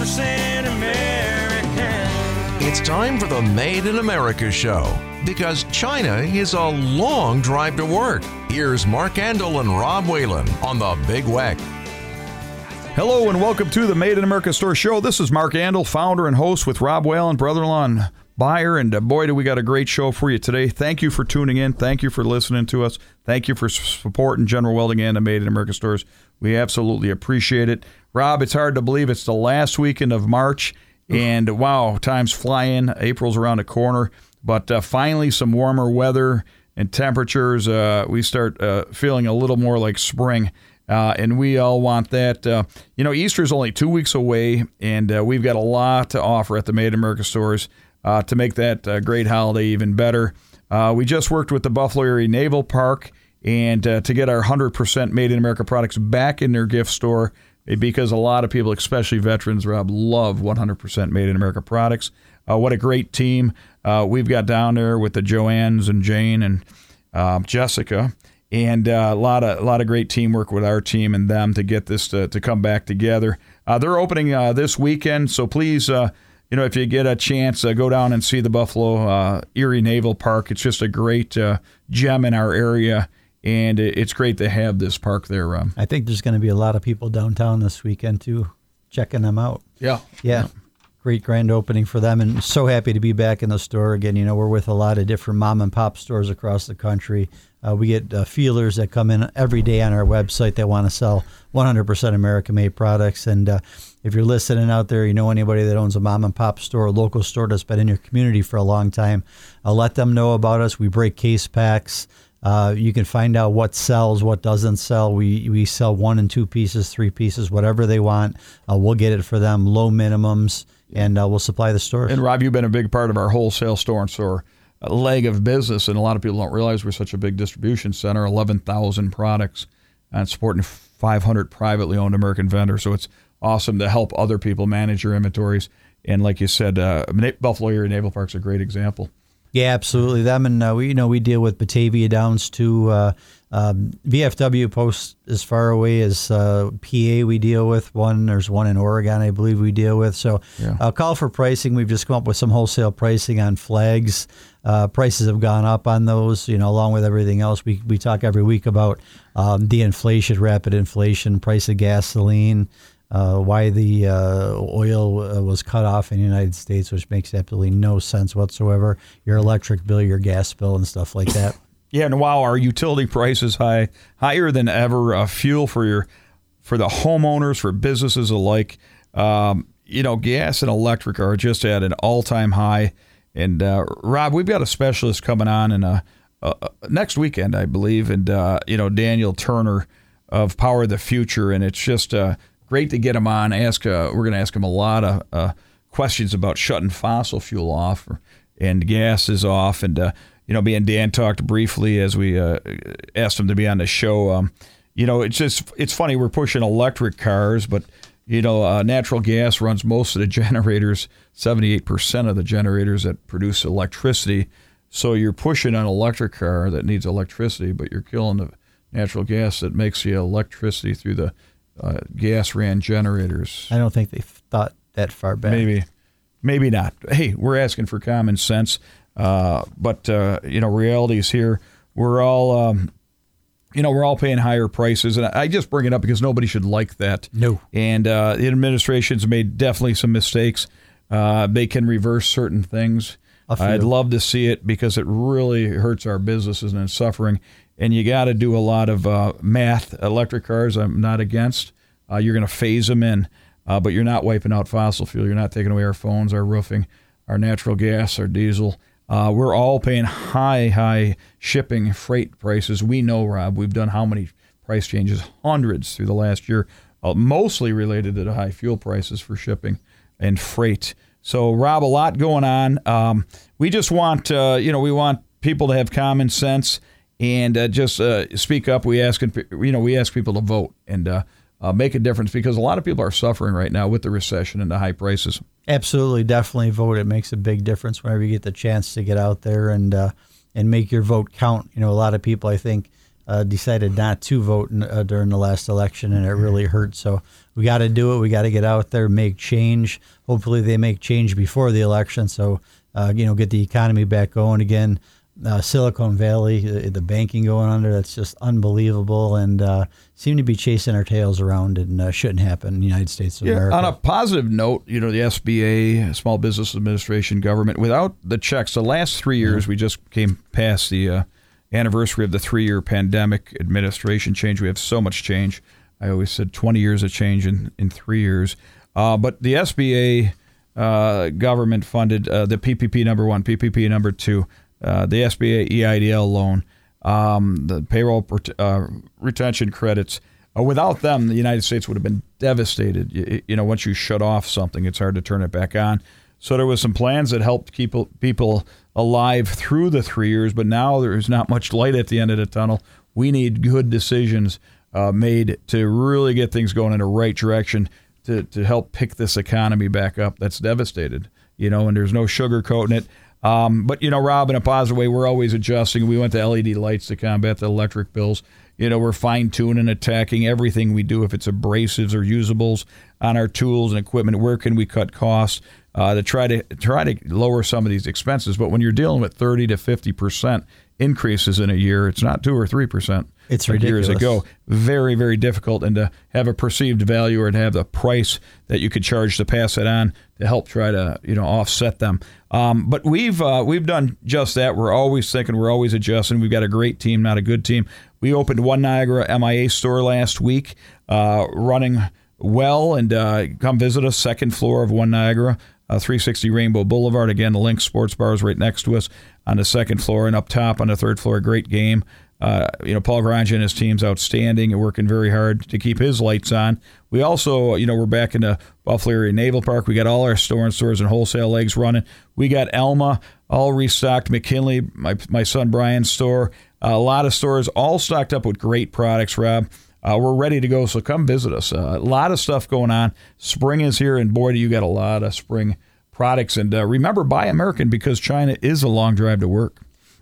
100% American. It's time for the Made in America show because China is a long drive to work. Here's Mark Andol and Rob Whalen on the Big Weck. Hello and welcome to the Made in America Store Show. This is Mark Andol, founder and host with Rob Whalen, brother-in-law and buyer. And uh, boy, do we got a great show for you today. Thank you for tuning in. Thank you for listening to us. Thank you for supporting General Welding and the Made in America stores. We absolutely appreciate it. Rob, it's hard to believe it's the last weekend of March. And wow, time's flying. April's around the corner. But uh, finally, some warmer weather and temperatures. Uh, we start uh, feeling a little more like spring. Uh, and we all want that. Uh, you know, Easter's only two weeks away, and uh, we've got a lot to offer at the Made in America stores to make that great holiday even better. we just worked with the Buffalo Erie Naval Park and to get our 100% Made in America products back in their gift store because a lot of people, especially veterans, Rob, love 100% Made in America products. Uh, what a great team uh, we've got down there with the Joannes and Jane and uh, Jessica, and uh, a lot of a lot of great teamwork with our team and them to get this to, to come back together. Uh, they're opening uh, this weekend, so please. you know, if you get a chance, go down and see the Buffalo Erie Naval Park. It's just a great gem in our area and it's great to have this park there. I think there's going to be a lot of people downtown this weekend too, checking them out. Yeah, yeah, great grand opening for them, and so happy to be back in the store again. You know, we're with a lot of different mom and pop stores across the country. Uh, we get uh, feelers that come in every day on our website that want to sell 100% American-made products, and uh, if you're listening out there, you know anybody that owns a mom and pop store, a local store that's been in your community for a long time, uh, let them know about us. We break case packs. Uh, you can find out what sells, what doesn't sell. We we sell one and two pieces, three pieces, whatever they want. Uh, we'll get it for them, low minimums, and uh, we'll supply the stores. And Rob, you've been a big part of our wholesale store and store uh, leg of business, and a lot of people don't realize we're such a big distribution center, eleven thousand products, and supporting five hundred privately owned American vendors. So it's awesome to help other people manage your inventories. And like you said, uh, Buffalo Erie Naval Park's a great example. Yeah, absolutely. Them and uh, we, you know, we deal with Batavia Downs too. Uh, um, VFW posts as far away as uh, PA. We deal with one. There's one in Oregon, I believe, we deal with. So, yeah. uh, call for pricing. We've just come up with some wholesale pricing on flags. Uh, prices have gone up on those. You know, along with everything else, we we talk every week about um, the inflation, rapid inflation, price of gasoline uh, why the uh, oil uh, was cut off in the United States, which makes absolutely no sense whatsoever. Your electric bill, your gas bill, and stuff like that. Yeah, and wow, our utility prices high, higher than ever. Uh, fuel for your for the homeowners, for businesses alike. Um, you know, gas and electric are just at an all time high. And uh, Rob, we've got a specialist coming on in a, next weekend, I believe, and uh, you know Daniel Turner of Power of the Future, and it's just great to get him on. Ask uh, we're going to ask him a lot of uh, questions about shutting fossil fuel off or, and gas is off. And uh, you know, me and Dan talked briefly as we uh, asked him to be on the show. Um, you know, it's just it's funny we're pushing electric cars, but you know, uh, natural gas runs most of the generators, 78% of the generators that produce electricity. So you're pushing an electric car that needs electricity, but you're killing the natural gas that makes the electricity through the uh, gas ran generators. I don't think they thought that far back. Maybe, maybe not. Hey, we're asking for common sense, uh, but uh, you know, reality is here. We're all, um, you know, we're all paying higher prices, and I just bring it up because nobody should like that. No. And uh, the administration's made definitely some mistakes. Uh, they can reverse certain things. I'd love to see it because it really hurts our businesses and suffering and you got to do a lot of uh, math. Electric cars, I'm not against. Uh, you're going to phase them in, uh, but you're not wiping out fossil fuel. You're not taking away our phones, our roofing, our natural gas, our diesel. Uh, we're all paying high, high shipping freight prices. We know, Rob, we've done how many price changes? Hundreds through the last year, uh, mostly related to the high fuel prices for shipping and freight. So, Rob, a lot going on. Um, we just want, uh, you know, we want people to have common sense and uh, just uh, speak up. We ask, you know, we ask people to vote and uh, uh, make a difference because a lot of people are suffering right now with the recession and the high prices. Absolutely, definitely vote. It makes a big difference whenever you get the chance to get out there and uh, and make your vote count. You know, a lot of people, I think. Uh, decided not to vote in, during the last election, and it really hurt. So we got to do it. We got to get out there, make change. Hopefully, they make change before the election, so uh, you know, get the economy back going again. Uh, Silicon Valley, uh, the banking going under, that's just unbelievable, and uh, seem to be chasing our tails around, and uh, shouldn't happen in the United States of Yeah, America. on a positive note, you know, the SBA, Small Business Administration, government, without the checks, the last three years, we just came past the uh, anniversary of the three year pandemic administration change. We have so much change. I always said 20 years of change in, in three years. Uh, but the SBA uh, government funded uh, the PPP number one, PPP number two, uh, the SBA EIDL loan, um, the payroll uh, retention credits. Uh, without them, the United States would have been devastated. You, you know, once you shut off something, it's hard to turn it back on. So there was some plans that helped keep people alive through the three years, but now there's not much light at the end of the tunnel. We need good decisions uh, made to really get things going in the right direction to, to help pick this economy back up that's devastated. You know, and there's no sugarcoating it. Um, but you know, Rob, in a positive way, we're always adjusting. We went to LED lights to combat the electric bills. You know, we're fine tuning, attacking everything we do. If it's abrasives or usables on our tools and equipment, where can we cut costs uh, to try to try to lower some of these expenses? But when you're dealing with 30 to 50 percent increases in a year, it's not two or three percent. It's like years ago. Very, very difficult, and to have a perceived value or to have the price that you could charge to pass it on to help try to you know offset them. Um, but we've uh, we've done just that. We're always thinking. We're always adjusting. We've got a great team, not a good team. We opened one Niagara MIA store last week, uh, running well, and uh, come visit us. Second floor of One Niagara. Uh, 360 Rainbow Boulevard. Again, the Link Sports Bar is right next to us on the second floor, and up top on the third floor, great game. Uh, you know, Paul Grange and his team's outstanding and working very hard to keep his lights on. We also, you know, we're back in the Buffalo Erie Naval Park. We got all our store and stores and wholesale legs running. We got Elma all restocked. McKinley, my my son Brian's store, a lot of stores all stocked up with great products. Rob, uh, we're ready to go. So come visit us. Uh, a lot of stuff going on. Spring is here, and boy, do you got a lot of spring products. And uh, remember, buy American because China is a long drive to work.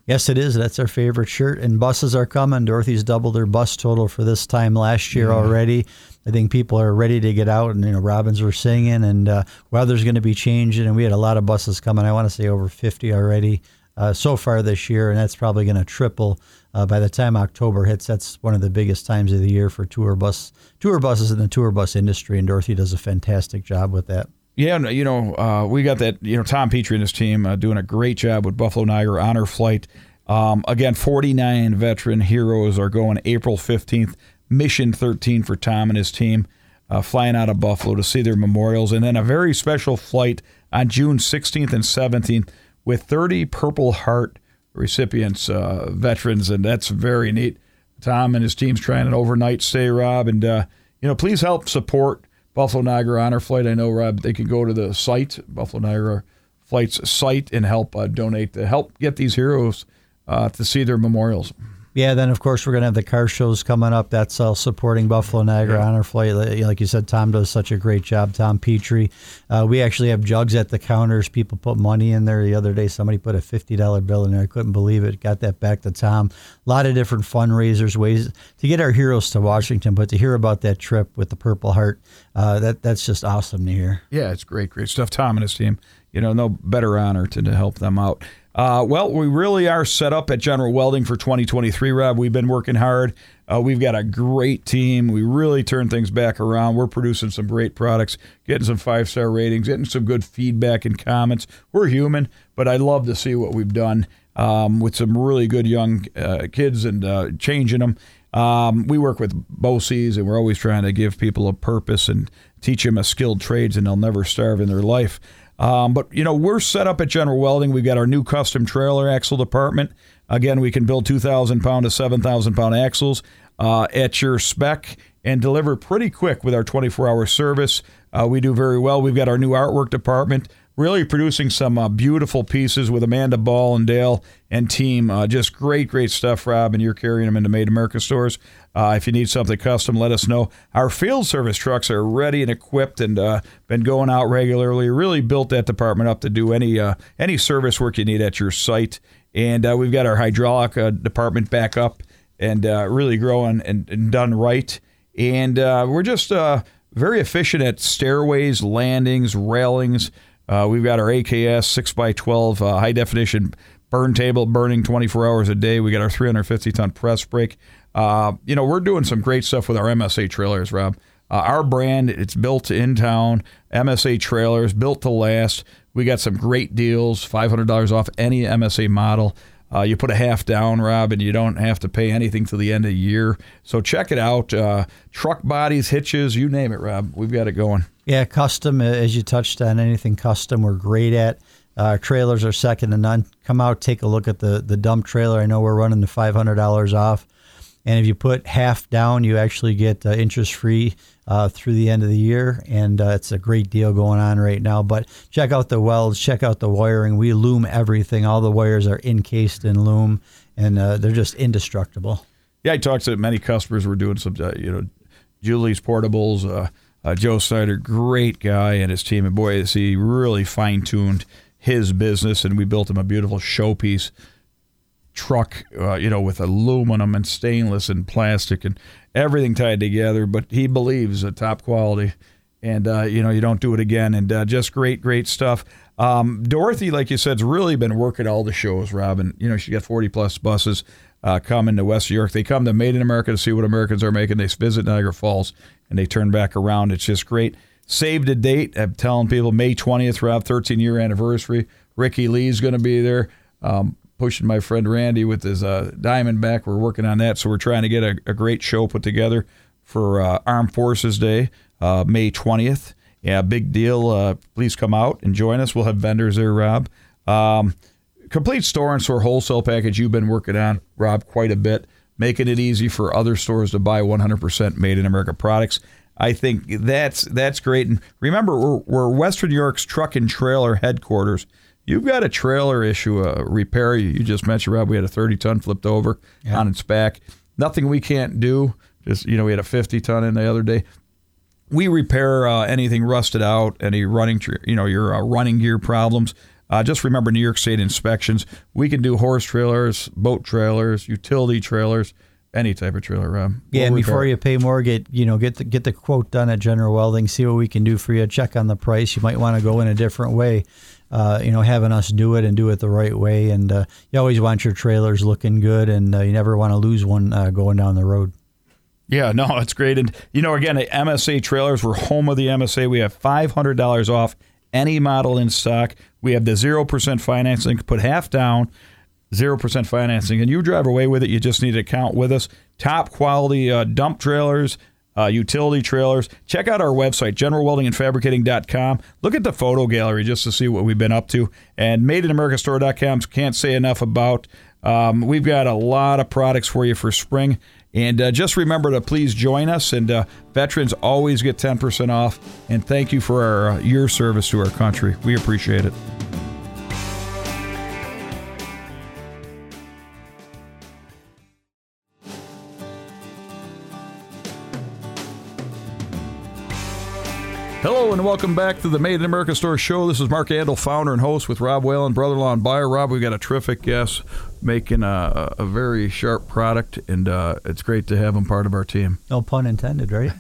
Yes, it is. That's our favorite shirt. And buses are coming. Dorothy's doubled her bus total for this time last year already. I think people are ready to get out, and you know, Robins were singing, and uh, weather's going to be changing, and we had a lot of buses coming. I want to say over 50 already uh, so far this year, and that's probably going to triple uh, by the time October hits. That's one of the biggest times of the year for tour bus tour buses in the tour bus industry, and Dorothy does a fantastic job with that. Yeah, you know, uh, we got that, you know, Tom Petrie and his team uh, doing a great job with Buffalo Niagara Honor Flight. Um, again, 49 veteran heroes are going April 15th, Mission 13 for Tom and his team, uh, flying out of Buffalo to see their memorials. And then a very special flight on June 16th and 17th with 30 Purple Heart recipients, uh, veterans, and that's very neat. Tom and his team's trying an overnight stay, Rob, and uh, you know, please help support Buffalo Niagara Honor Flight. I know, Rob, they can go to the site, Buffalo Niagara Flight's site, and help uh, donate to help get these heroes uh, to see their memorials. Yeah, then of course we're going to have the car shows coming up. That's all supporting Buffalo Niagara Honor Flight. Like like you said, Tom does such a great job. Tom Petrie. Uh, we actually have jugs at the counters. People put money in there. The other day, somebody put a fifty dollar bill in there. I couldn't believe it. Got that back to Tom. A lot of different fundraisers, ways to get our heroes to Washington. But to hear about that trip with the Purple Heart, uh, that that's just awesome to hear. Yeah, it's great, great stuff. Tom and his team, you know, no better honor to, to help them out. Uh, well, we really are set up at General Welding for 2023, Rob. We've been working hard. Uh, we've got a great team. We really turned things back around. We're producing some great products, getting some five star ratings, getting some good feedback and comments. We're human, but I love to see what we've done um, with some really good young uh, kids and uh, changing them. Um, we work with BOCES, and we're always trying to give people a purpose and teach them a skilled trades, and they'll never starve in their life. Um, but you know, we're set up at General Welding. We've got our new custom trailer axle department. Again, we can build 2,000 pound to 7,000 pound axles uh, at your spec and deliver pretty quick with our 24 hour service. Uh, we do very well. We've got our new artwork department, really producing some uh, beautiful pieces with Amanda Ball and Dale and team. Uh, just great, great stuff, Rob, and you're carrying them into Made America stores. Uh, if you need something custom, let us know. Our field service trucks are ready and equipped and uh, been going out regularly. Really built that department up to do any uh, any service work you need at your site. And uh, we've got our hydraulic department back up and really growing and, and done right. And we're just very efficient at stairways, landings, railings. Uh, we've got our AKS 6x12 uh, high definition burn table burning 24 hours a day. We got our 350 ton press brake. Uh, you know, we're doing some great stuff with our MSA trailers, Rob. Uh, our brand, it's built in town. MSA trailers, built to last. We got some great deals, $500 off any MSA model. Uh, you put a half down, Rob, and you don't have to pay anything till the end of the year. So check it out. Uh, truck bodies, hitches, you name it, Rob. We've got it going. Yeah, custom, uh, as you touched on, anything custom, we're great at. Uh, trailers are second to none. Come out, take a look at the, the dump trailer. I know we're running the $500 off. And if you put half down, you actually get uh, interest free uh, through the end of the year. And uh, it's a great deal going on right now. But check out the welds, check out the wiring. We loom everything. All the wires are encased in loom, and uh, they're just indestructible. Yeah, I talked to many customers. We're doing some, you know, Julie's Portables. Uh, Joe Snyder, great guy, and his team. And boy, is he really fine tuned his business. And we built him a beautiful showpiece truck, uh, you know, with aluminum and stainless and plastic and everything tied together. But he believes a top quality, and uh, you know, you don't do it again. And uh, just great, great stuff. Um, Dorothy, like you said, has really been working all the shows. Robin, you know, she got forty plus buses uh, coming to West York. They come to Made in America to see what Americans are making. They visit Niagara Falls and they turn back around. It's just great. Saved a date. I'm telling people May 20th, Rob, 13 year anniversary. Ricky Lee's going to be there. Um, pushing my friend Randy with his uh, Diamondback. We're working on that, so we're trying to get a, a great show put together for uh, Armed Forces Day, uh, May 20th. Yeah, big deal. Uh, please come out and join us. We'll have vendors there, Rob. Um, complete store and store wholesale package you've been working on, Rob, quite a bit, making it easy for other stores to buy 100% made in America products. I think that's that's great. And remember, we're, we're Western New York's truck and trailer headquarters. You've got a trailer issue, a repair. You just mentioned, Rob, we had a 30 ton flipped over Yeah. on its back. Nothing we can't do. Just, you know, we had a 50 ton in the other day. We repair uh, anything rusted out, any running, you know, your uh, running gear problems. Uh, just remember New York State inspections. We can do horse trailers, boat trailers, utility trailers, any type of trailer, Rob. Yeah, We'll and before you pay more, get you know get the get the quote done at General Welding. See what we can do for you. Check on the price. You might want to go in a different way. Uh, you know, having us do it and do it the right way. And uh, you always want your trailers looking good, and uh, you never want to lose one uh, going down the road. Yeah, no, it's great. And, you know, again, MSA trailers, we're home of the MSA. We have $500 off any model in stock. We have the 0% financing, put half down, 0% financing. And you drive away with it. You just need an account with us. Top quality uh, dump trailers, uh, utility trailers. Check out our website, generalweldingandfabricating.com. Look at the photo gallery just to see what we've been up to. And madeinamericastore.com, can't say enough about. Um, we've got a lot of products for you for spring. And uh, just remember to please join us. And uh, veterans always get 10% off. And thank you for our, uh, your service to our country. We appreciate it. Hello and welcome back to the Made in America Store Show. This is Mark Andol, founder and host with Rob Whalen, brother-in-law and buyer. Rob, we've got a terrific guest making a, a very sharp product, and uh, it's great to have him part of our team. No pun intended, right?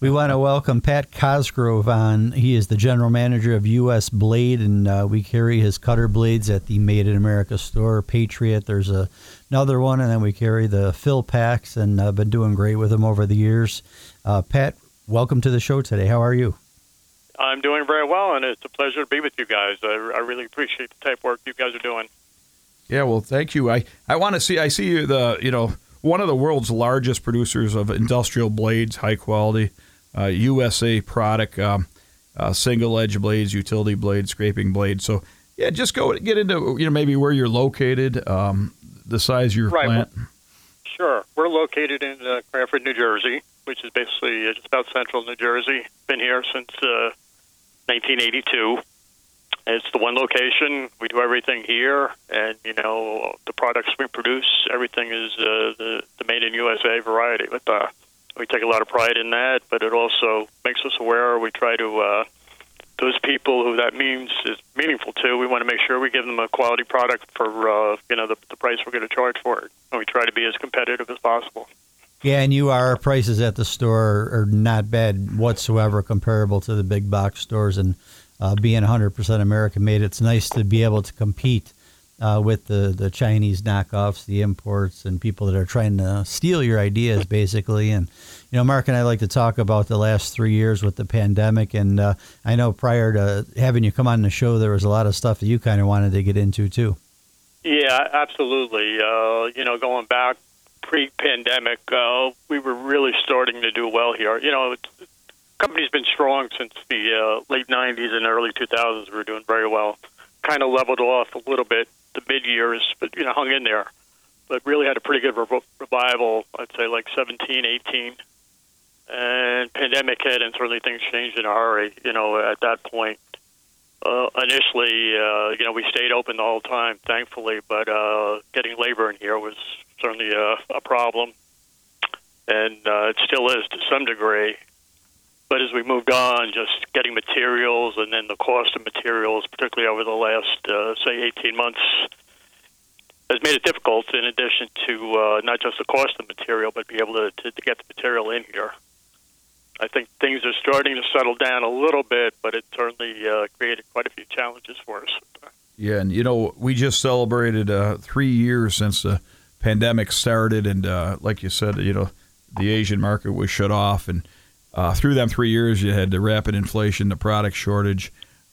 we want to welcome Pat Cosgrove on. He is the general manager of U.S. Blade, and uh, we carry his cutter blades at the Made in America store. Patriot, there's a, another one, and then we carry the fill packs, and I've been doing great with them over the years. Uh, Pat, welcome to the show today. How are you? I'm doing very well, and it's a pleasure to be with you guys. I, I really appreciate the type of work you guys are doing. Yeah, well, thank you. I, I want to see. I see you the you know one of the world's largest producers of industrial blades, high quality, uh, USA product, um, uh, single edge blades, utility blades, scraping blades. So yeah, just go get into you know maybe where you're located, um, the size of your Right, plant. Sure. We're located in uh, Cranford, New Jersey, which is basically just about central New Jersey. Been here since uh, 1982. It's the one location. We do everything here, and you know the products we produce. Everything is uh, the the made in USA variety. With uh, we take a lot of pride in that, but it also makes us aware. We try to uh, those people who that means is meaningful to. We want to make sure we give them a quality product for uh, you know the, the price we're going to charge for it, and we try to be as competitive as possible. Yeah, and you are prices at the store are not bad whatsoever, comparable to the big box stores. And uh, being 100% American made, it's nice to be able to compete uh, with the the Chinese knockoffs, the imports, and people that are trying to steal your ideas, basically. And you know, Mark and I like to talk about the last three years with the pandemic. And uh, I know prior to having you come on the show, there was a lot of stuff that you kind of wanted to get into too. Yeah, absolutely. Uh, you know, going back pre-pandemic, uh, we were really starting to do well here. You know, the company's been strong since the uh, late '90s and early 2000s. We were doing very well. Kind of leveled off a little bit the mid years, but you know, hung in there. But really had a pretty good re- revival. I'd say like 17, 18, and pandemic hit, and certainly things changed in a hurry. You know, at that point. Uh, initially, uh, you know, we stayed open the whole time, thankfully, but uh, getting labor in here was certainly a, a problem, and uh, it still is to some degree. But as we moved on, just getting materials and then the cost of materials, particularly over the last, uh, say, 18 months, has made it difficult in addition to uh, not just the cost of the material, but be able to, to, to get the material in here. I think things are starting to settle down a little bit, but it certainly uh, created quite a few challenges for us. Yeah, and you know, we just celebrated uh, three years since the pandemic started, and uh, like you said, you know, the Asian market was shut off, and uh, through them three years, you had the rapid inflation, the product shortage,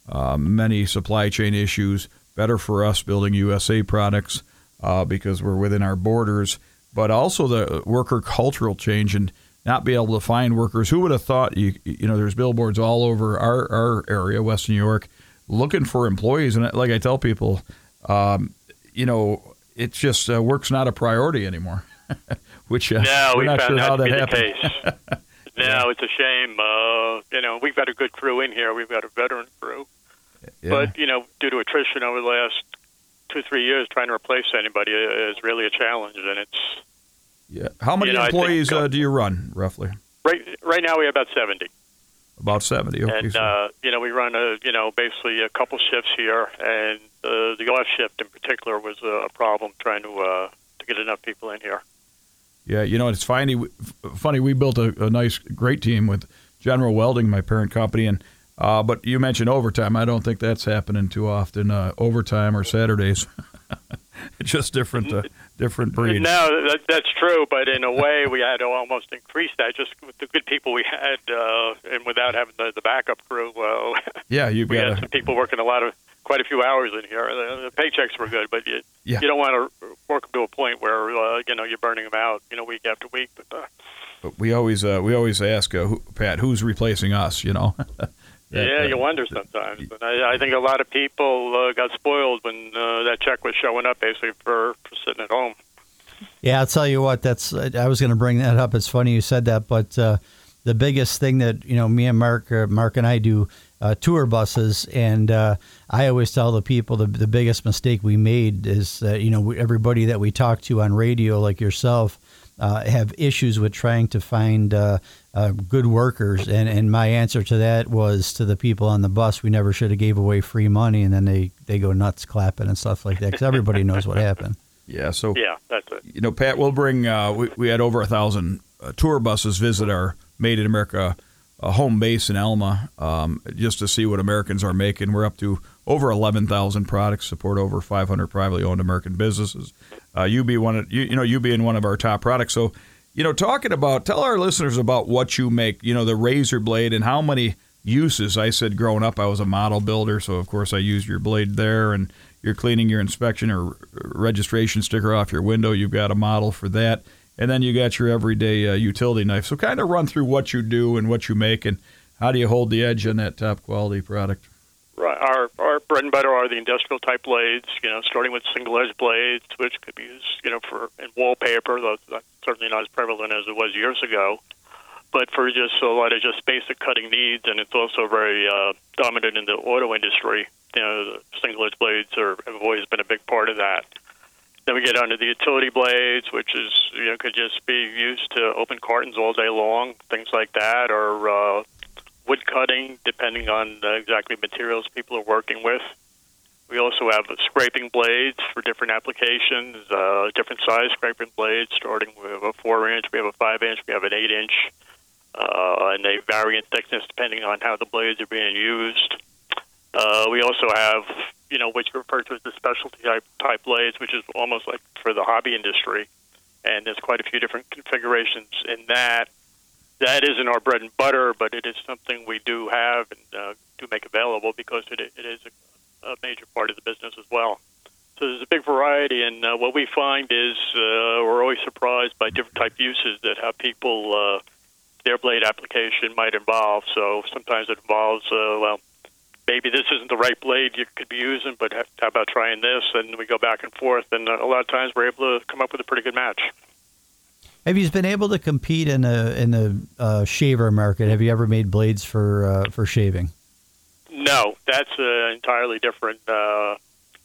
um, many supply chain issues. Better for us building USA products uh, because we're within our borders, but also the worker cultural change and not be able to find workers. Who would have thought? You you know, there's billboards all over our our area, Western New York, looking for employees, and like I tell people, um, you know, it's just uh, work's not a priority anymore. Which uh, no, we're not found sure that how to that be happened. the case. no, it's a shame. Uh, you know, we've got a good crew in here. We've got a veteran crew, Yeah. but you know, due to attrition over the last two three years, trying to replace anybody is really a challenge, and it's yeah. How many you know, think, employees uh, uh, do you run roughly? right. Right now, we have about seventy. About seventy. Okay. and so- uh, you know we run a you know basically a couple shifts here, and uh, the off shift in particular was a problem trying to uh, to get enough people in here. Yeah, you know, it's funny. Funny, we built a, a nice, great team with General Welding, my parent company, and uh, but you mentioned overtime. I don't think that's happening too often. Uh, overtime or Saturdays, it's just different, uh, different breeds. No, that, that's true, but in a way we had to almost increase that just with the good people we had, uh, and without having the, the backup crew. Well, Yeah, you've we had got some people working a lot of quite a few hours in here. The, the paychecks were good, but you Yeah. you don't want to work them to a point where uh, you know you're burning them out, you know, week after week. But uh, But we always, uh, we always ask uh, who, Pat, who's replacing us? You know. That, yeah, uh, you wonder sometimes. And I, I think a lot of people uh, got spoiled when uh, that check was showing up, basically for, for sitting at home. Yeah, I'll tell you what. That's I was going to bring that up. It's funny you said that, but uh, the biggest thing that you know, me and Mark, uh, Mark and I do uh, tour buses, and uh, I always tell the people the the biggest mistake we made is uh, you know everybody that we talk to on radio, like yourself, uh, have issues with trying to find uh, uh, good workers, and and my answer to that was to the people on the bus, we never should have gave away free money, and then they they go nuts clapping and stuff like that because everybody knows what happened. yeah. So Yeah, that's it. you know, Pat, we'll bring. Uh, we, we had over a thousand uh, tour buses visit our Made in America uh, home base in Elma, um, just to see what Americans are making. We're up to over eleven thousand products, support over five hundred privately owned American businesses. Uh, you be one of you, you know you being one of our top products. So, you know, talking about tell our listeners about what you make. You know, the razor blade and how many uses. I said growing up, I was a model builder, so of course I used your blade there, and you're cleaning your inspection or registration sticker off your window. You've got a model for that, and then you got your everyday uh, utility knife. So kind of run through what you do and what you make, and how do you hold the edge on that top quality product. Right. Our our bread and butter are the industrial type blades. You know, starting with single edge blades, which could be used, you know, for in wallpaper. Though that's certainly not as prevalent as it was years ago. But for just a lot of just basic cutting needs, and it's also very uh, dominant in the auto industry. You know, single edge blades are have always been a big part of that. Then we get onto the utility blades, which is you know could just be used to open cartons all day long, things like that, or uh, wood cutting, depending on uh, exactly materials people are working with. We also have scraping blades for different applications, uh, different size scraping blades, starting with a four inch, we have a five inch, we have an eight inch, uh, and they vary in thickness depending on how the blades are being used. Uh, we also have, you know, what you refer to as the specialty type, type blades, which is almost like for the hobby industry. And there's quite a few different configurations in that. That isn't our bread and butter, but it is something we do have and uh, do make available because it, it is a, a major part of the business as well. So there's a big variety, and uh, what we find is uh, we're always surprised by different type uses that how people uh, their blade application might involve. So sometimes it involves, uh, well, maybe this isn't the right blade you could be using, but how about trying this? And we go back and forth, and a lot of times we're able to come up with a pretty good match. Have you been able to compete in a in the uh, shaver market? Have you ever made blades for uh, for shaving? No, that's uh, entirely different. Uh,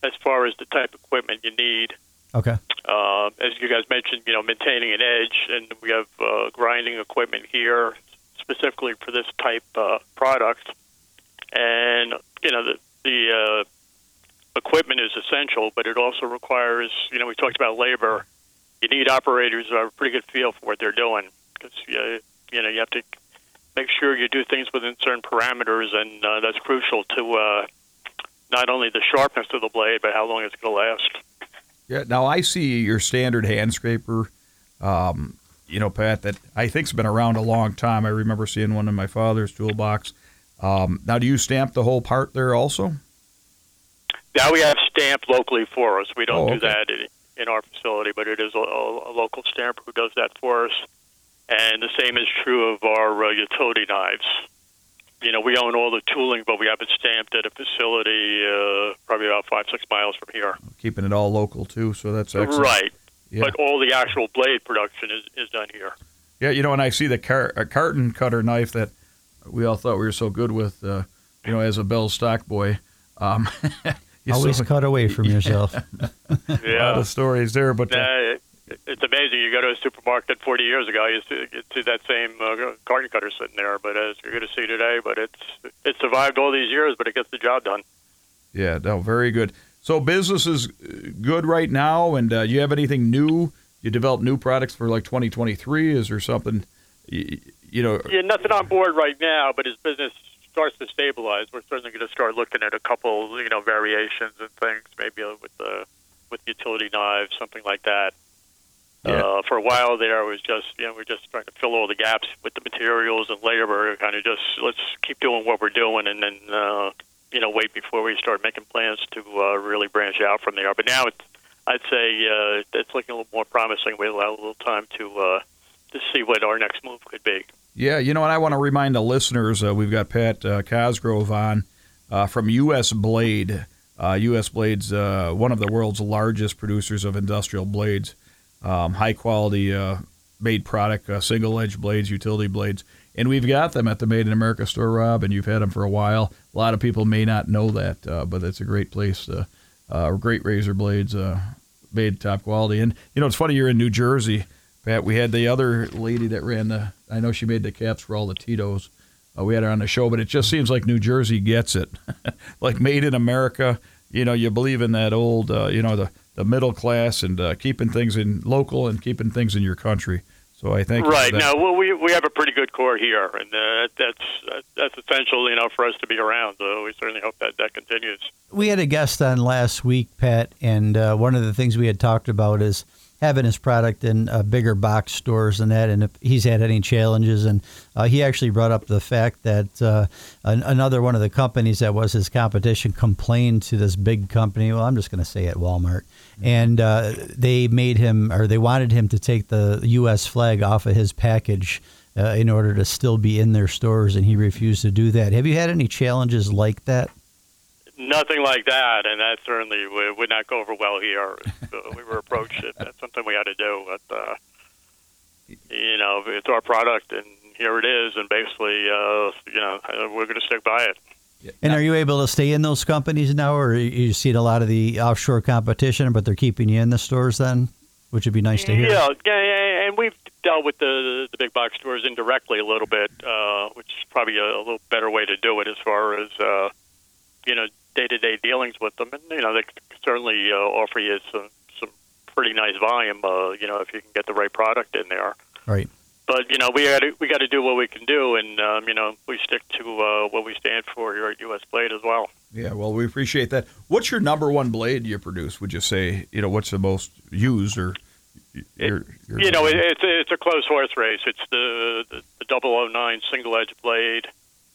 as far as the type of equipment you need, Okay. uh, as you guys mentioned, you know, maintaining an edge, and we have uh, grinding equipment here specifically for this type uh, product. And you know, the the uh, equipment is essential, but it also requires, you know, we talked about labor. You need operators who have a pretty good feel for what they're doing because you, you know you have to make sure you do things within certain parameters, and uh, that's crucial to uh, not only the sharpness of the blade, but how long it's going to last. Yeah. Now I see your standard hand scraper. Um, you know, Pat, that I think's been around a long time. I remember seeing one in my father's toolbox. Um, now, do you stamp the whole part there also? Now we have stamped locally for us. We don't Oh, do that in, in our facility, but it is a, a, local stamper who does that for us. And the same is true of our uh, utility knives. You know, we own all the tooling, but we have it stamped at a facility uh, probably about five, six miles from here. Keeping it all local too, so that's excellent. Right. Yeah. But all the actual blade production is, is done here. Yeah, you know, and I see the car- a carton cutter knife that we all thought we were so good with, uh, you know, as a Bell stock boy. Um, you Always still- cut away from yourself. a lot Yeah. of stories there, but uh, Uh, it's amazing. You go to a supermarket 40 years ago, you see, you see that same uh, carton cutter sitting there, but as you're going to see today, but it's it survived all these years, but it gets the job done. yeah, no, very good. So business is uh, good right now, and uh, you have anything new? You develop new products for like 2023? Is there something, you, know? Yeah, nothing on board right now, but as business starts to stabilize, we're certainly going to start looking at a couple, you know, variations and things, maybe with the with utility knives, something like that. Yeah. Uh, for a while there, it was just you know we're just trying to fill all the gaps with the materials and labor. Kind of just let's keep doing what we're doing, and then uh, you know wait before we start making plans to uh, really branch out from there. But now it's I'd say uh, it's looking a little more promising. We allow a little time to uh, to see what our next move could be. Yeah, you know, and I want to remind the listeners uh, we've got Pat uh, Cosgrove on uh, from U.S. Blade. Uh, U.S. Blade's uh, one of the world's largest producers of industrial blades, um, high quality uh, made product, uh, single edge blades, utility blades. And we've got them at the Made in America store, Rob, and you've had them for a while. A lot of people may not know that, uh, but it's a great place. Uh, uh, great razor blades, uh, made top quality. And, you know, it's funny, you're in New Jersey. Pat, we had the other lady that ran the. I know she made the caps for all the Tito's. Uh, we had her on the show, but it just seems like New Jersey gets it, like made in America. You know, you believe in that old, uh, you know, the the middle class and uh, keeping things in local and keeping things in your country. So I think right now, well, we we have a pretty good core here, and uh, that's that's essential, you know, for us to be around. So we certainly hope that that continues. we had a guest on last week, Pat, and uh, one of the things we had talked about is having his product in uh, bigger box stores and that, and if he's had any challenges. And uh, he actually brought up the fact that uh, an, another one of the companies that was his competition complained to this big company. Well, I'm just going to say it, Walmart, and uh, they made him or they wanted him to take the U.S. flag off of his package. Uh, in order to still be in their stores, and he refused to do that. Have you had any challenges like that? Nothing like that, and that certainly would, not go over well here. So we were approached. If that's something we had to do, but uh, you know, it's our product, and here it is, and basically, uh, you know, we're going to stick by it. And are you able to stay in those companies now, or you seen a lot of the offshore competition, but they're keeping you in the stores then, which would be nice to hear. Yeah, yeah, yeah, and we've dealt with the the big box stores indirectly a little bit, uh, which is probably a, a little better way to do it as far as uh, you know day-to-day dealings with them, and you know they certainly uh, offer you some some pretty nice volume. Uh, you know, if you can get the right product in there. Right. But you know, we got to we got to do what we can do, and um, you know, we stick to uh, what we stand for here at U.S. Blade as well. Yeah, well, we appreciate that. What's your number one blade you produce? Would you say, you know, what's the most used or? Your, your You know, it, it's it's a close horse race. It's the the, the 009 single edge blade,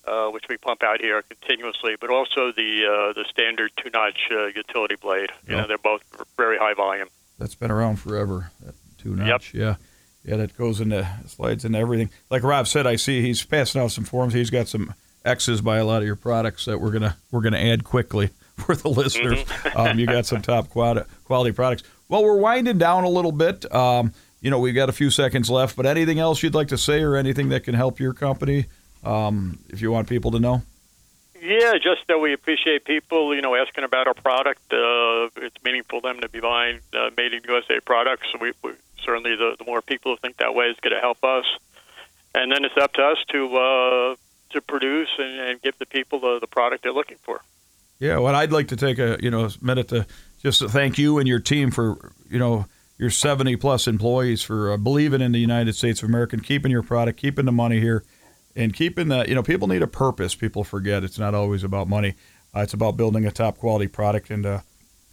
uh, which we pump out here continuously, but also the uh, the standard two notch uh, utility blade. You know, they're both very high volume. that's been around forever. That two notch. yep. Yeah. Yeah, that goes into slides into everything. Like Rob said, I see he's passing out some forms. He's got some X's by a lot of your products that we're gonna we're gonna add quickly for the listeners. um, you got some top quality quality products. Well, we're winding down a little bit. Um, you know, we've got a few seconds left, but anything else you'd like to say or anything that can help your company? Um, if you want people to know. Yeah, just that we appreciate people, you know, asking about our product. Uh, it's meaningful to them to be buying uh, made in USA products. We, we certainly the, the more people who think that way is going to help us. And then it's up to us to uh, to produce and, and give the people the, the product they're looking for. Yeah, well, I'd like to take a you know minute to just to thank you and your team for you know your 70 plus employees for uh, believing in the United States of America, and keeping your product, keeping the money here, and keeping the you know people need a purpose. People forget it's not always about money. Uh, it's about building a top quality product, and uh,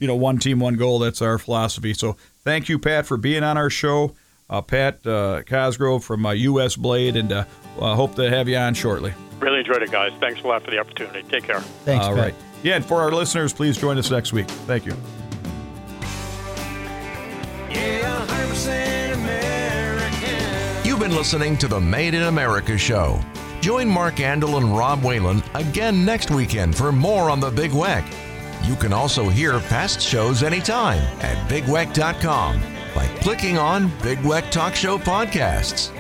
you know one team, one goal. That's our philosophy. So thank you, Pat, for being on our show. Uh, Pat uh, Cosgrove from uh, U.S. Blade, and uh, uh, hope to have you on shortly. Really enjoyed it, guys. Thanks a lot for the opportunity. Take care. Thanks, All Pat. right. Yeah, and for our listeners, please join us next week. Thank you. Been listening to the Made in America show. Join Mark Andol and Rob Whalen again next weekend for more on the Big Weck. You can also hear past shows anytime at bigweck.com by clicking on Big Weck Talk Show Podcasts.